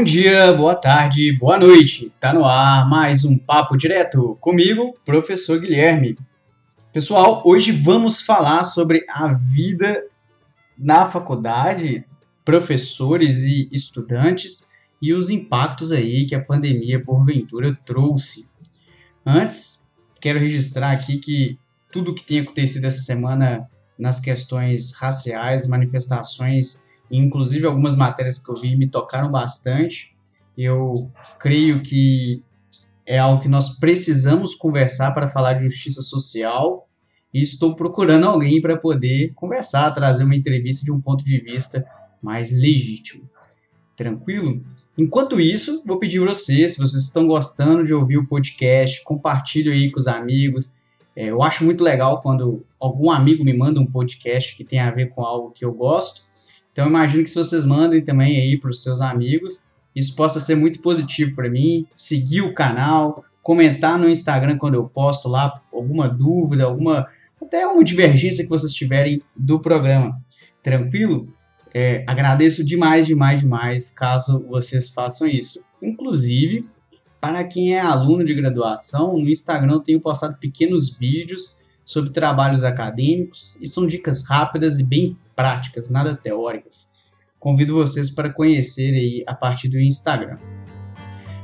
Bom dia, boa tarde, boa noite. Tá no ar mais um papo direto comigo, professor Guilherme. Pessoal, hoje vamos falar sobre a vida na faculdade, professores e estudantes e os impactos aí que a pandemia porventura trouxe. Antes, quero registrar aqui que tudo que tem acontecido essa semana nas questões raciais, manifestações inclusive algumas matérias que eu vi me tocaram bastante. Eu creio que é algo que nós precisamos conversar para falar de justiça social e estou procurando alguém para poder conversar, trazer uma entrevista de um ponto de vista mais legítimo. Tranquilo? Enquanto isso, vou pedir para vocês, se vocês estão gostando de ouvir o podcast, compartilhe aí com os amigos. É, eu acho muito legal quando algum amigo me manda um podcast que tem a ver com algo que eu gosto. Então imagino que se vocês mandem também aí para os seus amigos, isso possa ser muito positivo para mim. Seguir o canal, comentar no Instagram quando eu posto lá alguma dúvida, alguma até uma divergência que vocês tiverem do programa. Tranquilo? É, agradeço demais, demais, demais caso vocês façam isso. Inclusive, para quem é aluno de graduação, no Instagram eu tenho postado pequenos vídeos sobre trabalhos acadêmicos e são dicas rápidas e bem práticas, nada teóricas. Convido vocês para conhecer aí a partir do Instagram.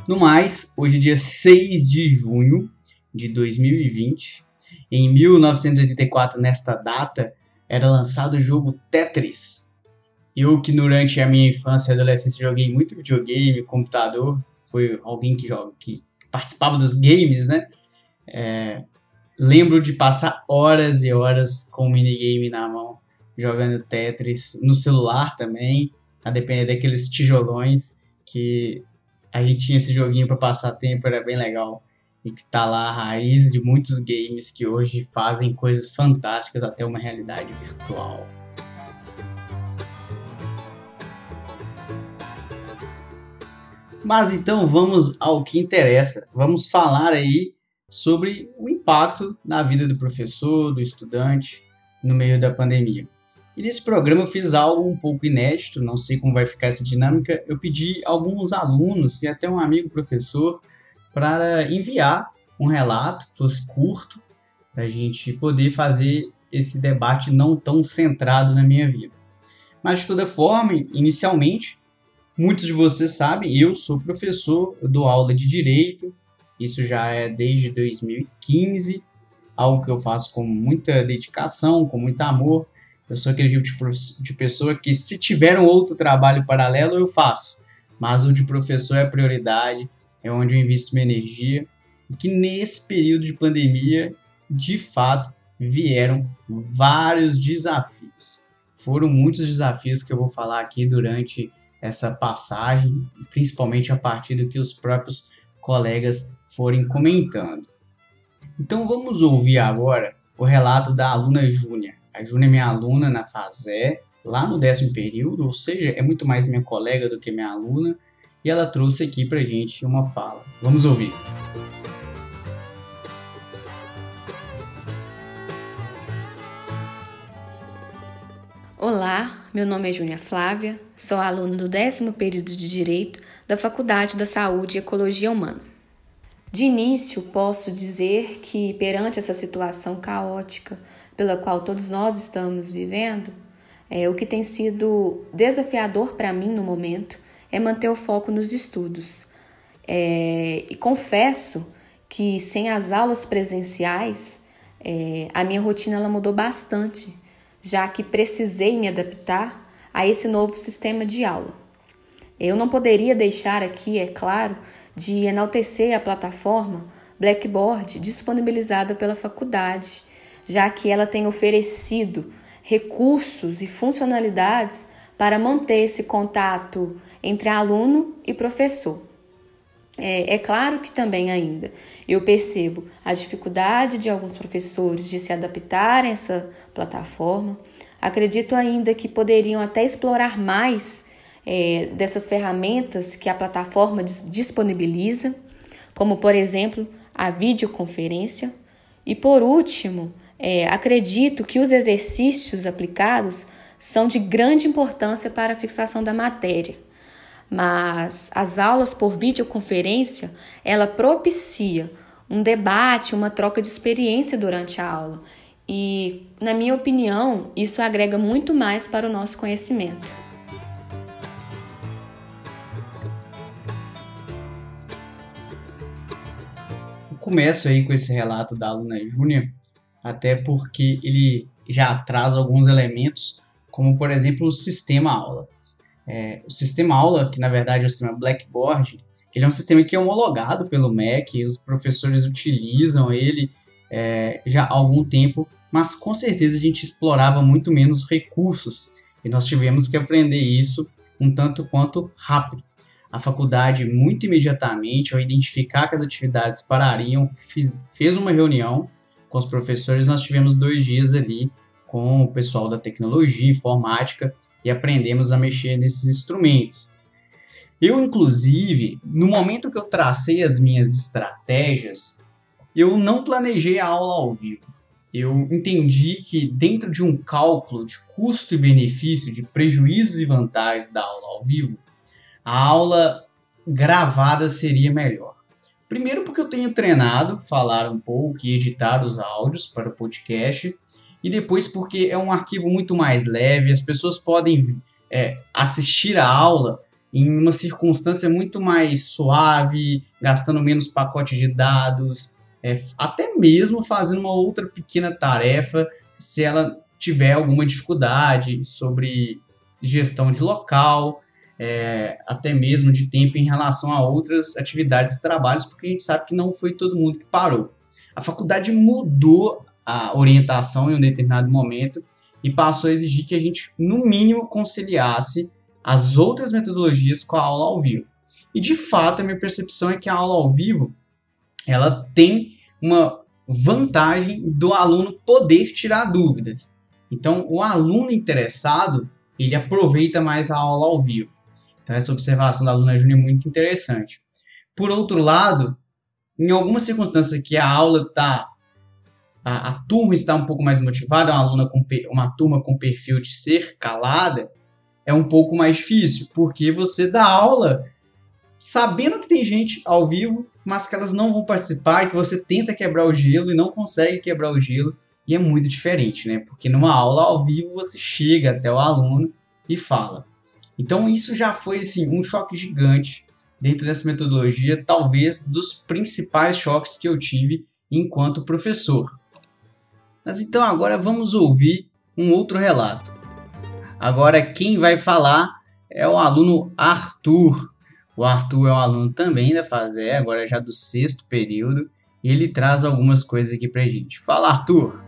No mais, hoje é dia 6 de junho de 2020. Em 1984, nesta data, era lançado o jogo Tetris. Eu que durante a minha infância e adolescência joguei muito videogame, computador, foi alguém que joga, que participava dos games, né? É, lembro de passar horas e horas com o minigame na mão jogando Tetris no celular também, a depender daqueles tijolões que a gente tinha esse joguinho para passar tempo, era bem legal. E que tá lá a raiz de muitos games que hoje fazem coisas fantásticas até uma realidade virtual. Mas então vamos ao que interessa. Vamos falar aí sobre o impacto na vida do professor, do estudante no meio da pandemia. E nesse programa eu fiz algo um pouco inédito, não sei como vai ficar essa dinâmica. Eu pedi alguns alunos e até um amigo professor para enviar um relato que fosse curto, para a gente poder fazer esse debate não tão centrado na minha vida. Mas de toda forma, inicialmente, muitos de vocês sabem, eu sou professor, eu dou aula de direito, isso já é desde 2015, algo que eu faço com muita dedicação, com muito amor. Eu sou aquele tipo de pessoa que, se tiver um outro trabalho paralelo, eu faço. Mas o de professor é a prioridade, é onde eu invisto minha energia. E que nesse período de pandemia, de fato, vieram vários desafios. Foram muitos desafios que eu vou falar aqui durante essa passagem, principalmente a partir do que os próprios colegas forem comentando. Então vamos ouvir agora o relato da aluna Júnia. A Júnia é minha aluna na FASÉ, lá no décimo período, ou seja, é muito mais minha colega do que minha aluna, e ela trouxe aqui pra gente uma fala. Vamos ouvir. Olá, meu nome é Júnia Flávia, sou aluna do décimo período de Direito da Faculdade da Saúde e Ecologia Humana. De início, posso dizer que, perante essa situação caótica pela qual todos nós estamos vivendo, é, o que tem sido desafiador para mim no momento é manter o foco nos estudos. É, e confesso que sem as aulas presenciais, é, a minha rotina ela mudou bastante, já que precisei me adaptar a esse novo sistema de aula. Eu não poderia deixar aqui, é claro, de enaltecer a plataforma Blackboard disponibilizada pela faculdade já que ela tem oferecido recursos e funcionalidades para manter esse contato entre aluno e professor. É, é, claro que também ainda eu percebo a dificuldade de alguns professores de se adaptarem a essa plataforma. Acredito ainda que poderiam até explorar mais é, dessas ferramentas que a plataforma disponibiliza, como por exemplo a videoconferência. E por último, é, acredito que os exercícios aplicados são de grande importância para a fixação da matéria, mas as aulas por videoconferência, ela propicia um debate, uma troca de experiência durante a aula. E, na minha opinião, isso agrega muito mais para o nosso conhecimento. Começo aí com esse relato da aluna Júnior, até porque ele já traz alguns elementos, como por exemplo o sistema aula. É, o sistema aula, que na verdade é o sistema Blackboard, ele é um sistema que é homologado pelo MEC, os professores utilizam ele é, já há algum tempo, mas com certeza a gente explorava muito menos recursos e nós tivemos que aprender isso um tanto quanto rápido. A faculdade, muito imediatamente, ao identificar que as atividades parariam, fiz, fez uma reunião com os professores. Nós tivemos dois dias ali com o pessoal da tecnologia, informática e aprendemos a mexer nesses instrumentos. Eu, inclusive, no momento que eu tracei as minhas estratégias, eu não planejei a aula ao vivo. Eu entendi que dentro de um cálculo de custo e benefício, de prejuízos e vantagens da aula ao vivo, a aula gravada seria melhor. Primeiro porque eu tenho treinado falar um pouco e editar os áudios para o podcast, e depois porque é um arquivo muito mais leve, as pessoas podem é, assistir a aula em uma circunstância muito mais suave, gastando menos pacote de dados, é, até mesmo fazendo uma outra pequena tarefa se ela tiver alguma dificuldade sobre gestão de local, é, até mesmo de tempo em relação a outras atividades e trabalhos, porque a gente sabe que não foi todo mundo que parou. A faculdade mudou a orientação em um determinado momento e passou a exigir que a gente, no mínimo, conciliasse as outras metodologias com a aula ao vivo. E de fato, a minha percepção é que a aula ao vivo ela tem uma vantagem do aluno poder tirar dúvidas. Então, o aluno interessado, ele aproveita mais a aula ao vivo. Então, essa observação da aluna Júnior é muito interessante. Por outro lado, em alguma circunstância que a aula está a, a, turma está um pouco mais motivada, uma, aluna com, uma turma com perfil de ser calada, é um pouco mais difícil, porque você dá aula sabendo que tem gente ao vivo, mas que elas não vão participar e que você tenta quebrar o gelo e não consegue quebrar o gelo, e é muito diferente, né? Porque numa aula ao vivo você chega até o aluno e fala. Então isso já foi assim, um choque gigante dentro dessa metodologia, talvez dos principais choques que eu tive enquanto professor. Mas então agora vamos ouvir um outro relato. Agora quem vai falar é o aluno Arthur. O Arthur é um aluno também da FASE, agora já do sexto período, e ele traz algumas coisas aqui pra gente. Fala, Arthur!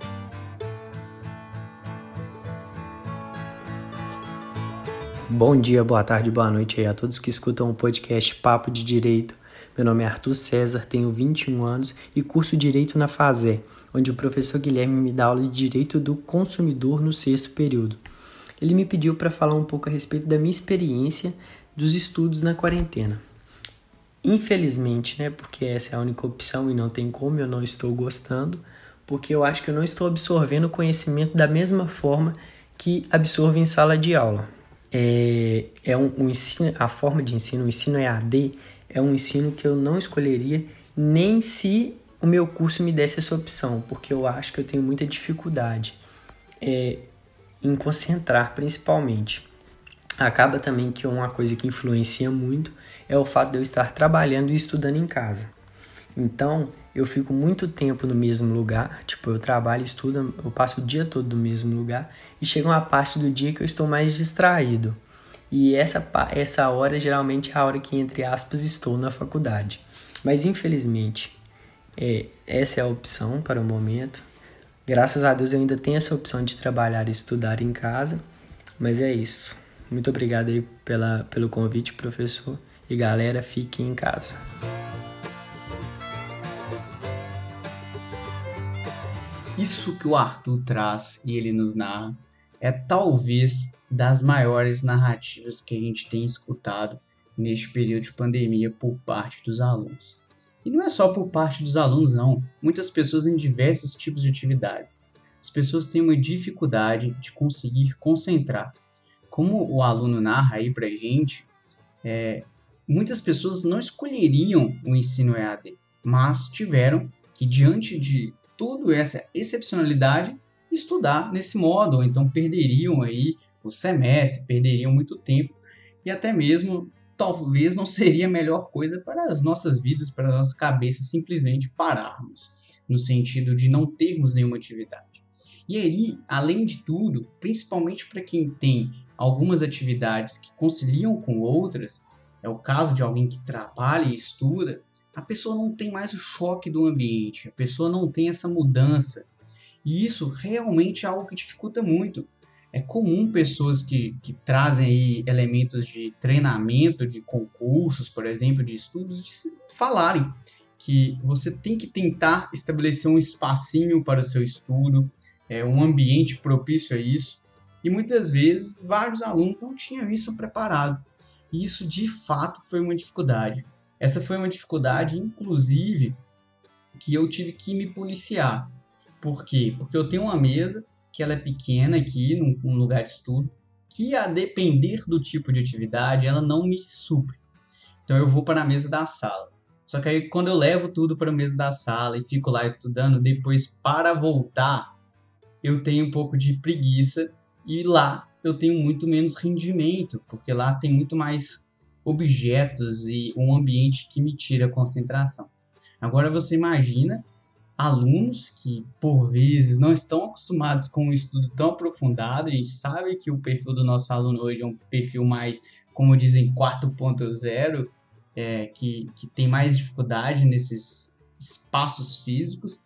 Bom dia, boa tarde, boa noite aí a todos que escutam o podcast Papo de Direito. Meu nome é Arthur César, tenho 21 anos e curso Direito na FASE, onde o professor Guilherme me dá aula de Direito do Consumidor no sexto período. Ele me pediu para falar um pouco a respeito da minha experiência dos estudos na quarentena. Infelizmente, né, porque essa é a única opção e não tem como, eu não estou gostando, porque eu acho que eu não estou absorvendo conhecimento da mesma forma que absorvo em sala de aula é, é um, um, ensino, a forma de ensino, o ensino EAD, é um ensino que eu não escolheria nem se o meu curso me desse essa opção, porque eu acho que eu tenho muita dificuldade é, em concentrar, principalmente. Acaba também que uma coisa que influencia muito é o fato de eu estar trabalhando e estudando em casa. Então, eu fico muito tempo no mesmo lugar, tipo, eu trabalho, estudo, eu passo o dia todo no mesmo lugar e chega uma parte do dia que eu estou mais distraído. E essa, essa hora geralmente é a hora que, entre aspas, estou na faculdade. Mas infelizmente, é, essa é a opção para o momento. Graças a Deus eu ainda tenho essa opção de trabalhar e estudar em casa. Mas é isso. Muito obrigado aí pela, pelo convite, professor. E galera, fiquem em casa. Isso que o Arthur traz e ele nos narra é talvez das maiores narrativas que a gente tem escutado neste período de pandemia por parte dos alunos. E não é só por parte dos alunos, não. Muitas pessoas em diversos tipos de atividades. As pessoas têm uma dificuldade de conseguir concentrar. Como o aluno narra aí pra gente, é, muitas pessoas não escolheriam o ensino EAD, mas tiveram que, diante de toda essa excepcionalidade, estudar nesse modo, ou então perderiam aí o semestre, perderiam muito tempo e até mesmo talvez não seria a melhor coisa para as nossas vidas, para as nossas cabeças simplesmente pararmos, no sentido de não termos nenhuma atividade. E aí, além de tudo, principalmente para quem tem algumas atividades que conciliam com outras, é o caso de alguém que trabalha e estuda, a pessoa não tem mais o choque do ambiente, a pessoa não tem essa mudança. E isso realmente é algo que dificulta muito. É comum pessoas que, que trazem aí elementos de treinamento, de concursos, por exemplo, de estudos, de falarem que você tem que tentar estabelecer um espacinho para o seu estudo, é, um ambiente propício a isso. E muitas vezes vários alunos não tinham isso preparado. E isso de fato foi uma dificuldade. Essa foi uma dificuldade, inclusive, que eu tive que me policiar. Por quê? Porque eu tenho uma mesa que ela é pequena aqui, num, num lugar de estudo, que a depender do tipo de atividade, ela não me supre. Então eu vou para a mesa da sala. Só que aí quando eu levo tudo para a mesa da sala e fico lá estudando, depois para voltar, eu tenho um pouco de preguiça e lá eu tenho muito menos rendimento, porque lá tem muito mais objetos e um ambiente que me tira a concentração. Agora você imagina alunos que por vezes não estão acostumados com um estudo tão aprofundado, a gente sabe que o perfil do nosso aluno hoje é um perfil mais, como dizem, 4.0, é, que, que tem mais dificuldade nesses espaços físicos,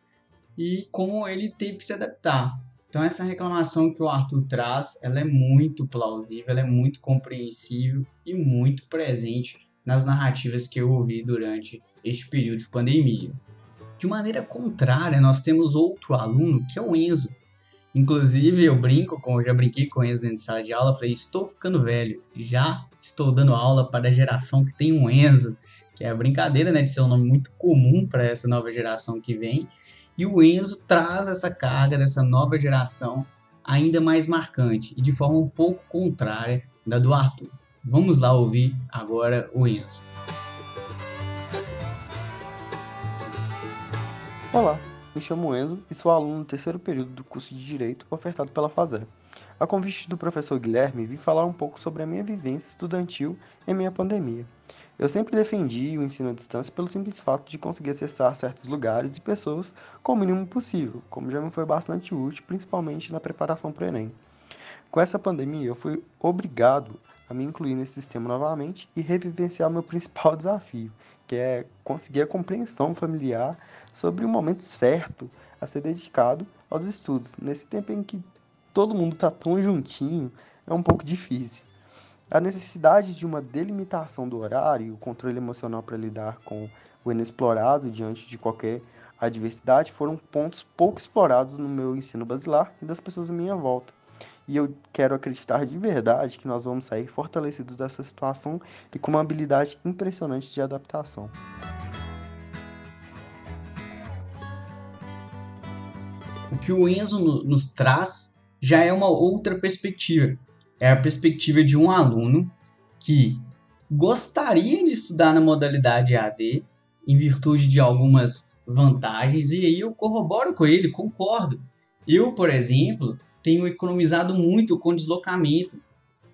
e como ele teve que se adaptar. Então essa reclamação que o Arthur traz, ela é muito plausível, ela é muito compreensível e muito presente nas narrativas que eu ouvi durante este período de pandemia. De maneira contrária, nós temos outro aluno que é o Enzo. Inclusive, eu brinco com, eu já brinquei com o Enzo dentro de sala de aula, falei, estou ficando velho, já estou dando aula para a geração que tem um Enzo, que é a brincadeira, né, de ser um nome muito comum para essa nova geração que vem. E o Enzo traz essa carga dessa nova geração ainda mais marcante e de forma um pouco contrária da do Arthur. Vamos lá ouvir agora o Enzo. Olá, me chamo Enzo e sou aluno do terceiro período do curso de Direito ofertado pela Fazer. A convite do professor Guilherme, vim falar um pouco sobre a minha vivência estudantil em minha pandemia. Eu sempre defendi o ensino à distância pelo simples fato de conseguir acessar certos lugares e pessoas com o mínimo possível, como já me foi bastante útil, principalmente na preparação para o Enem. Com essa pandemia, eu fui obrigado a me incluir nesse sistema novamente e revivenciar meu principal desafio, que é conseguir a compreensão familiar sobre o momento certo a ser dedicado aos estudos. Nesse tempo em que todo mundo está tão juntinho, é um pouco difícil. A necessidade de uma delimitação do horário e o controle emocional para lidar com o inexplorado diante de qualquer adversidade foram pontos pouco explorados no meu ensino basilar e das pessoas à minha volta. E eu quero acreditar de verdade que nós vamos sair fortalecidos dessa situação e com uma habilidade impressionante de adaptação. O que o Enzo nos traz já é uma outra perspectiva é a perspectiva de um aluno que gostaria de estudar na modalidade AD em virtude de algumas vantagens e aí eu corroboro com ele, concordo. Eu, por exemplo, tenho economizado muito com deslocamento.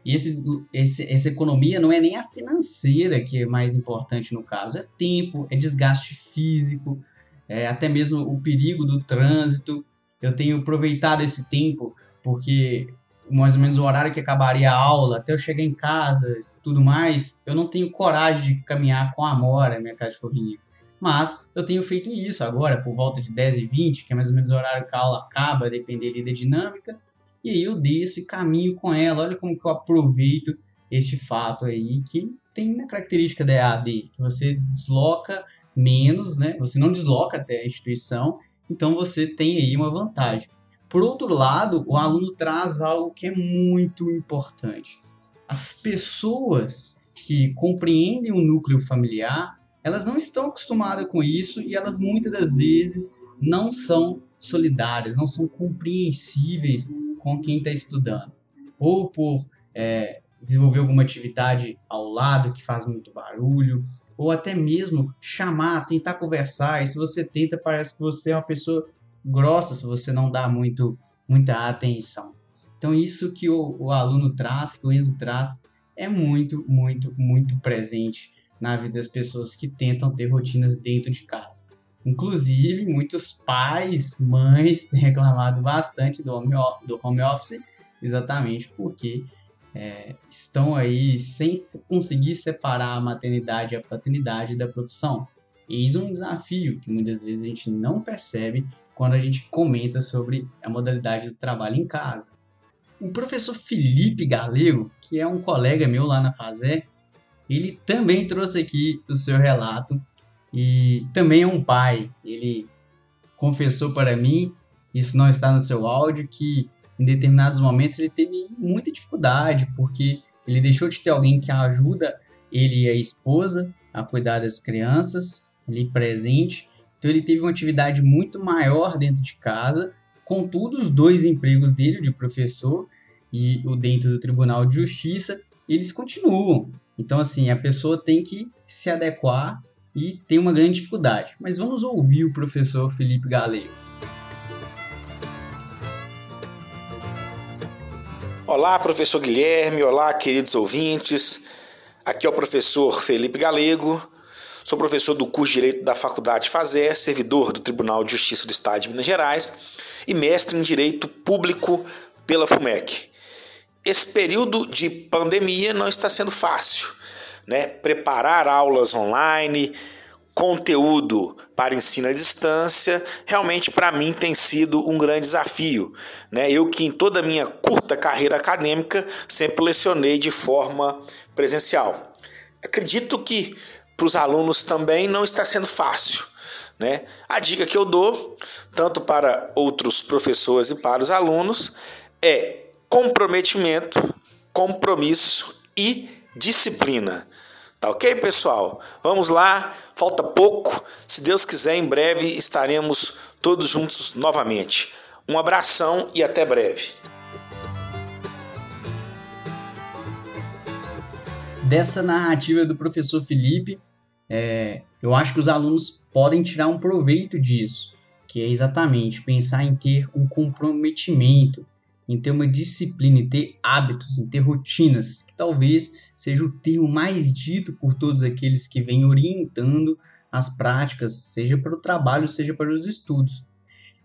E esse, esse, essa economia não é nem a financeira que é mais importante no caso, é tempo, é desgaste físico, é até mesmo o perigo do trânsito. Eu tenho aproveitado esse tempo porque mais ou menos o horário que acabaria a aula, até eu chegar em casa tudo mais, eu não tenho coragem de caminhar com a Amora, minha cachorrinha. Mas eu tenho feito isso agora, por volta de 10 e 20, que é mais ou menos o horário que a aula acaba, depender da dinâmica. E aí eu desço e caminho com ela. Olha como que eu aproveito este fato aí, que tem na característica da EAD, que você desloca menos, né? Você não desloca até a instituição, então você tem aí uma vantagem. Por outro lado, o aluno traz algo que é muito importante. As pessoas que compreendem o núcleo familiar, elas não estão acostumadas com isso e elas muitas das vezes não são solidárias, não são compreensíveis com quem está estudando. Ou por é, desenvolver alguma atividade ao lado que faz muito barulho, ou até mesmo chamar, tentar conversar. E se você tenta, parece que você é uma pessoa grossa se você não dá muito, muita atenção. Então, isso que o, o aluno traz, que o Enzo traz, é muito, muito, muito presente na vida das pessoas que tentam ter rotinas dentro de casa. Inclusive, muitos pais, mães têm reclamado bastante do home, do home office, exatamente porque é, estão aí sem conseguir separar a maternidade e a paternidade da profissão. Eis um desafio que muitas vezes a gente não percebe quando a gente comenta sobre a modalidade do trabalho em casa. O professor Felipe Galego, que é um colega meu lá na Fazé, ele também trouxe aqui o seu relato e também é um pai. Ele confessou para mim, isso não está no seu áudio, que em determinados momentos ele teve muita dificuldade, porque ele deixou de ter alguém que ajuda ele e a esposa a cuidar das crianças ali presente. Então ele teve uma atividade muito maior dentro de casa. Contudo, os dois empregos dele, de professor e o dentro do Tribunal de Justiça, eles continuam. Então, assim, a pessoa tem que se adequar e tem uma grande dificuldade. Mas vamos ouvir o professor Felipe Galego. Olá, professor Guilherme, olá, queridos ouvintes. Aqui é o professor Felipe Galego. Sou professor do curso de Direito da Faculdade Fazer, servidor do Tribunal de Justiça do Estado de Minas Gerais e mestre em Direito Público pela FUMEC. Esse período de pandemia não está sendo fácil, né? Preparar aulas online, conteúdo para ensino à distância, realmente para mim tem sido um grande desafio. Né? Eu que em toda a minha curta carreira acadêmica sempre lecionei de forma presencial. Acredito que para os alunos também não está sendo fácil. Né? A dica que eu dou, tanto para outros professores e para os alunos, é comprometimento, compromisso e disciplina. Tá ok, pessoal? Vamos lá, falta pouco. Se Deus quiser, em breve estaremos todos juntos novamente. Um abração e até breve. Dessa narrativa do professor Felipe, é, eu acho que os alunos podem tirar um proveito disso, que é exatamente pensar em ter um comprometimento, em ter uma disciplina, em ter hábitos, em ter rotinas, que talvez seja o termo mais dito por todos aqueles que vêm orientando as práticas, seja para o trabalho, seja para os estudos.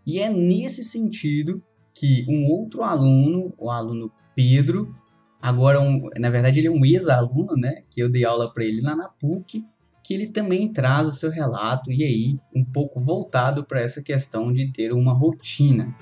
E é nesse sentido que um outro aluno, o aluno Pedro, agora um, na verdade ele é um ex-aluno, né, que eu dei aula para ele lá na PUC, que ele também traz o seu relato e aí um pouco voltado para essa questão de ter uma rotina.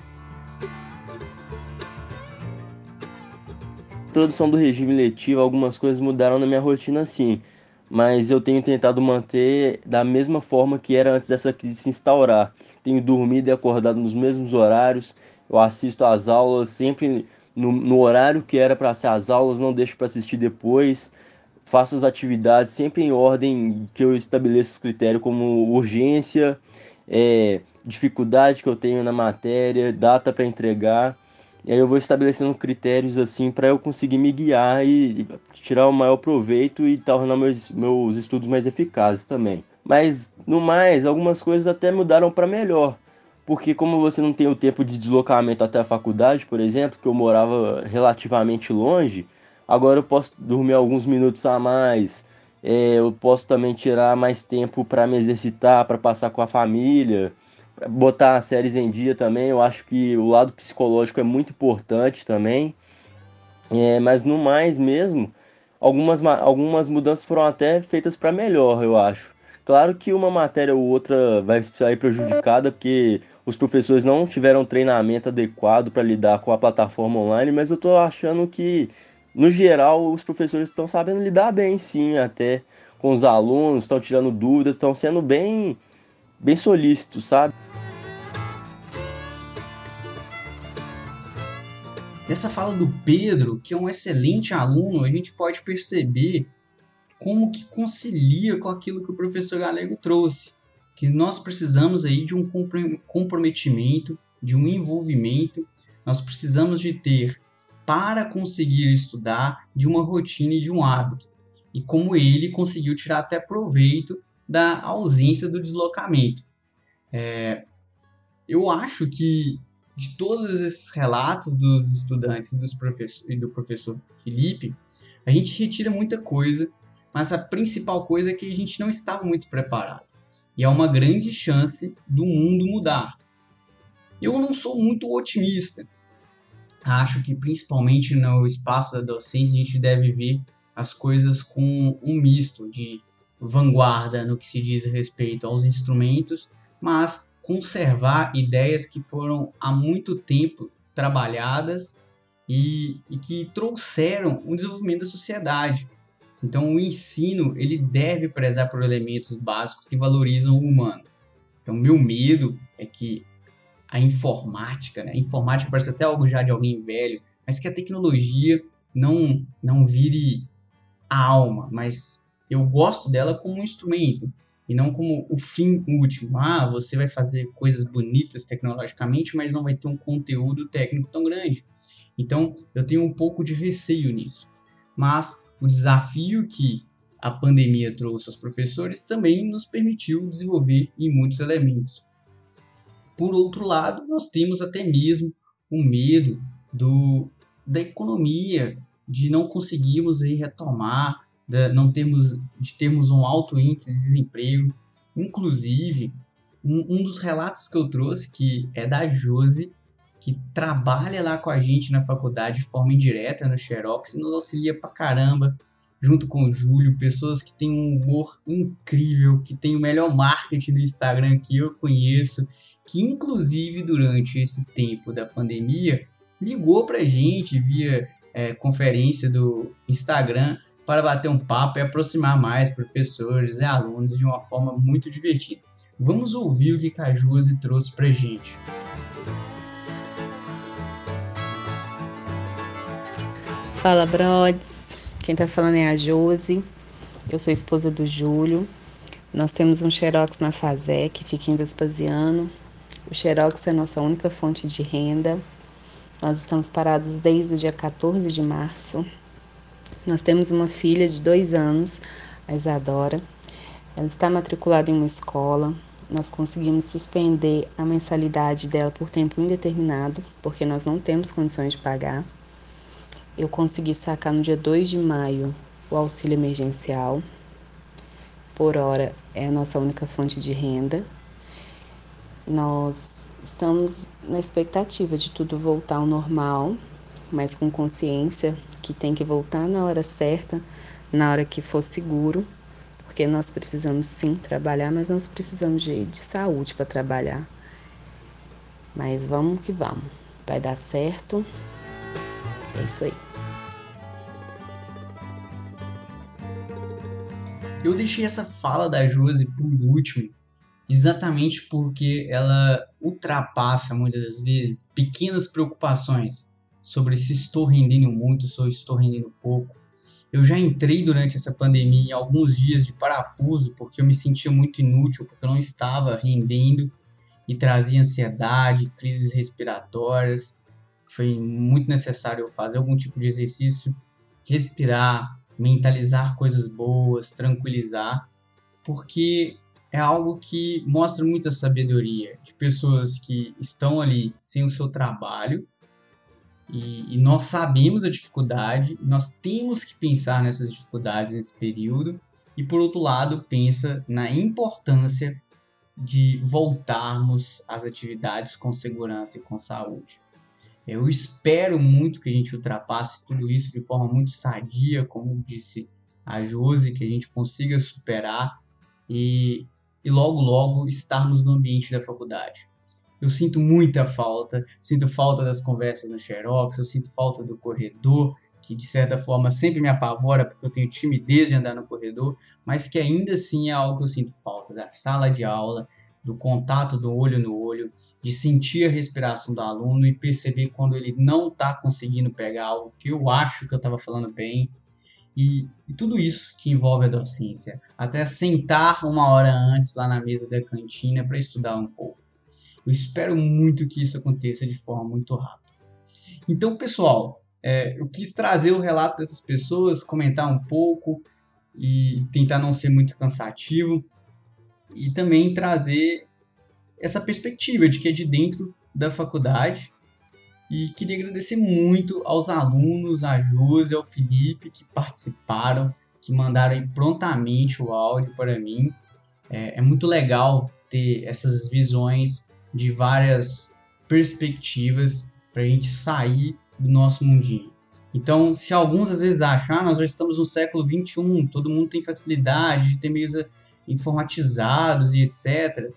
introdução do regime letivo, algumas coisas mudaram na minha rotina sim, mas eu tenho tentado manter da mesma forma que era antes dessa crise se instaurar. Tenho dormido e acordado nos mesmos horários, eu assisto às aulas sempre no, no horário que era para ser as aulas, não deixo para assistir depois. Faço as atividades sempre em ordem que eu estabeleço os critérios como urgência, é, dificuldade que eu tenho na matéria, data para entregar e aí eu vou estabelecendo critérios assim para eu conseguir me guiar e tirar o maior proveito e tornar meus, meus estudos mais eficazes também. Mas no mais, algumas coisas até mudaram para melhor. Porque como você não tem o tempo de deslocamento até a faculdade, por exemplo, que eu morava relativamente longe, agora eu posso dormir alguns minutos a mais. É, eu posso também tirar mais tempo para me exercitar, para passar com a família botar séries em dia também. Eu acho que o lado psicológico é muito importante também. É, mas no mais mesmo, algumas, algumas mudanças foram até feitas para melhor, eu acho. Claro que uma matéria ou outra vai sair prejudicada porque os professores não tiveram treinamento adequado para lidar com a plataforma online, mas eu estou achando que, no geral, os professores estão sabendo lidar bem, sim, até com os alunos, estão tirando dúvidas, estão sendo bem, bem solícitos, sabe? Dessa fala do Pedro, que é um excelente aluno, a gente pode perceber como que concilia com aquilo que o professor Galego trouxe, que nós precisamos aí de um comprometimento, de um envolvimento, nós precisamos de ter para conseguir estudar de uma rotina e de um hábito, e como ele conseguiu tirar até proveito da ausência do deslocamento. É, eu acho que de todos esses relatos dos estudantes dos professor, e do professor Felipe, a gente retira muita coisa, mas a principal coisa é que a gente não estava muito preparado. E é uma grande chance do mundo mudar. Eu não sou muito otimista. Acho que principalmente no espaço da docência a gente deve ver as coisas com um misto de vanguarda no que se diz respeito aos instrumentos, mas conservar ideias que foram há muito tempo trabalhadas e, e que trouxeram um desenvolvimento da sociedade. Então, o ensino ele deve prezar por elementos básicos que valorizam o humano. Então, meu medo é que a informática, né? A informática parece até algo já de alguém velho, mas que a tecnologia não não vire a alma, mas eu gosto dela como um instrumento e não como o fim último. Ah, você vai fazer coisas bonitas tecnologicamente, mas não vai ter um conteúdo técnico tão grande. Então, eu tenho um pouco de receio nisso. Mas o desafio que a pandemia trouxe aos professores também nos permitiu desenvolver em muitos elementos. Por outro lado, nós temos até mesmo o medo do, da economia, de não conseguirmos aí retomar não temos, de termos um alto índice de desemprego. Inclusive, um, um dos relatos que eu trouxe, que é da Josi, que trabalha lá com a gente na faculdade de forma indireta no Xerox e nos auxilia pra caramba, junto com o Júlio, pessoas que têm um humor incrível, que tem o melhor marketing do Instagram que eu conheço, que inclusive durante esse tempo da pandemia ligou pra gente via é, conferência do Instagram para bater um papo e aproximar mais professores e alunos de uma forma muito divertida. Vamos ouvir o que Cajuse trouxe para gente. Fala, brods. Quem tá falando é a Josi. Eu sou esposa do Júlio. Nós temos um Xerox na Fazé, que fica em Vespasiano. O Xerox é nossa única fonte de renda. Nós estamos parados desde o dia 14 de março. Nós temos uma filha de dois anos, a Isadora. Ela está matriculada em uma escola. Nós conseguimos suspender a mensalidade dela por tempo indeterminado, porque nós não temos condições de pagar. Eu consegui sacar no dia 2 de maio o auxílio emergencial. Por hora é a nossa única fonte de renda. Nós estamos na expectativa de tudo voltar ao normal, mas com consciência que tem que voltar na hora certa, na hora que for seguro, porque nós precisamos sim trabalhar, mas nós precisamos de, de saúde para trabalhar. Mas vamos que vamos, vai dar certo. É isso aí. Eu deixei essa fala da Josi por último, exatamente porque ela ultrapassa muitas das vezes pequenas preocupações sobre se estou rendendo muito, se estou rendendo pouco. Eu já entrei durante essa pandemia em alguns dias de parafuso porque eu me sentia muito inútil, porque eu não estava rendendo e trazia ansiedade, crises respiratórias. Foi muito necessário eu fazer algum tipo de exercício, respirar, mentalizar coisas boas, tranquilizar, porque é algo que mostra muita sabedoria de pessoas que estão ali sem o seu trabalho. E, e, nós sabemos a dificuldade, nós temos que pensar nessas dificuldades nesse período, e por outro lado, pensa na importância de voltarmos às atividades com segurança e com saúde. Eu espero muito que a gente ultrapasse tudo isso de forma muito sadia, como disse a Josi, que a gente consiga superar. E, e logo, logo estarmos no ambiente da faculdade. Eu sinto muita falta, sinto falta das conversas no Xerox, eu sinto falta do corredor, que de certa forma sempre me apavora porque eu tenho timidez de andar no corredor, mas que ainda assim é algo que eu sinto falta da sala de aula, do contato do olho no olho, de sentir a respiração do aluno e perceber quando ele não está conseguindo pegar algo que eu acho que eu estava falando bem. E, e, tudo isso que envolve a docência, até sentar uma hora antes lá na mesa da cantina para estudar um pouco. Eu espero muito que isso aconteça de forma muito rápida. Então, pessoal, é, eu quis trazer o relato dessas pessoas, comentar um pouco e tentar não ser muito cansativo e também trazer essa perspectiva de que é de dentro da faculdade. E queria agradecer muito aos alunos, a Josi, ao Felipe, que participaram, que mandaram prontamente o áudio para mim. É, é muito legal ter essas visões de várias perspectivas para a gente sair do nosso mundinho. Então, se alguns às vezes acham, ah, nós já estamos no século 21, todo mundo tem facilidade de ter meios eh, informatizados e etc.,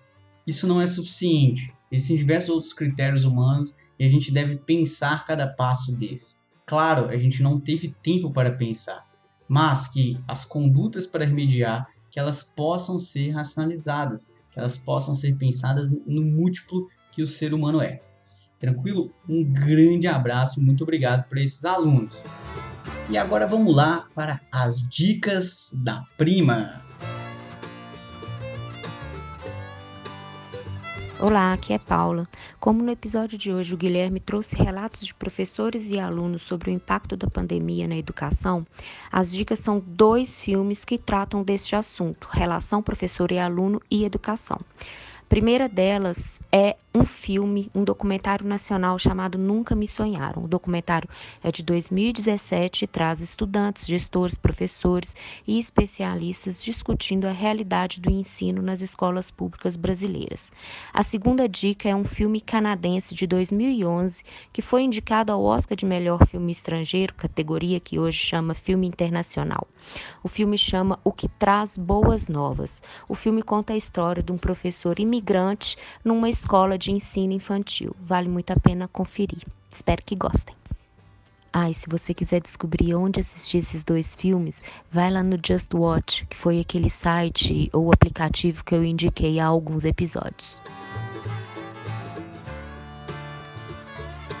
isso não é suficiente. Existem diversos outros critérios humanos e a gente deve pensar cada passo desse. Claro, a gente não teve tempo para pensar, mas que as condutas para remediar, que elas possam ser racionalizadas, que elas possam ser pensadas no múltiplo que o ser humano é. Tranquilo? Um grande abraço, muito obrigado por esses alunos. E agora vamos lá para as dicas da prima. Olá, aqui é Paula. Como no episódio de hoje o Guilherme trouxe relatos de professores e alunos sobre o impacto da pandemia na educação, as dicas são dois filmes que tratam deste assunto: relação professor e aluno e educação primeira delas é um filme, um documentário nacional chamado Nunca Me Sonharam. O documentário é de 2017 e traz estudantes, gestores, professores e especialistas discutindo a realidade do ensino nas escolas públicas brasileiras. A segunda dica é um filme canadense de 2011 que foi indicado ao Oscar de Melhor Filme Estrangeiro, categoria que hoje chama Filme Internacional. O filme chama O que Traz Boas Novas. O filme conta a história de um professor imigrante imigrante numa escola de ensino infantil. Vale muito a pena conferir. Espero que gostem. Ah, e se você quiser descobrir onde assistir esses dois filmes, vai lá no Just Watch, que foi aquele site ou aplicativo que eu indiquei há alguns episódios.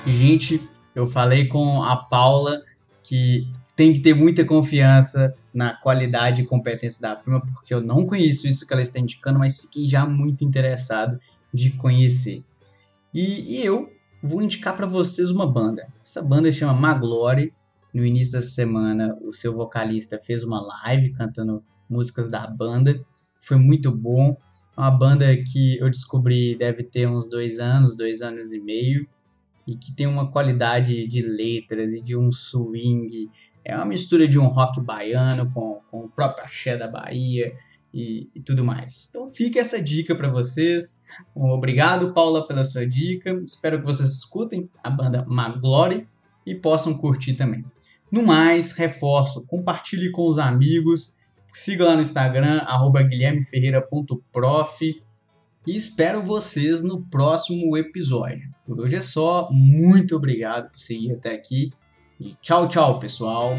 Gente, eu falei com a Paula que tem que ter muita confiança na qualidade e competência da prima, porque eu não conheço isso que ela está indicando, mas fiquei já muito interessado de conhecer. E, e eu vou indicar para vocês uma banda. Essa banda chama Maglore. No início da semana, o seu vocalista fez uma live cantando músicas da banda. Foi muito bom. É uma banda que eu descobri deve ter uns dois anos, dois anos e meio, e que tem uma qualidade de letras e de um swing é uma mistura de um rock baiano com, com o próprio axé da Bahia e, e tudo mais. Então fica essa dica para vocês. Obrigado, Paula, pela sua dica. Espero que vocês escutem a banda Maglory e possam curtir também. No mais, reforço, compartilhe com os amigos, siga lá no Instagram, guilhermeferreira.prof e espero vocês no próximo episódio. Por hoje é só, muito obrigado por seguir até aqui e tchau, tchau, pessoal!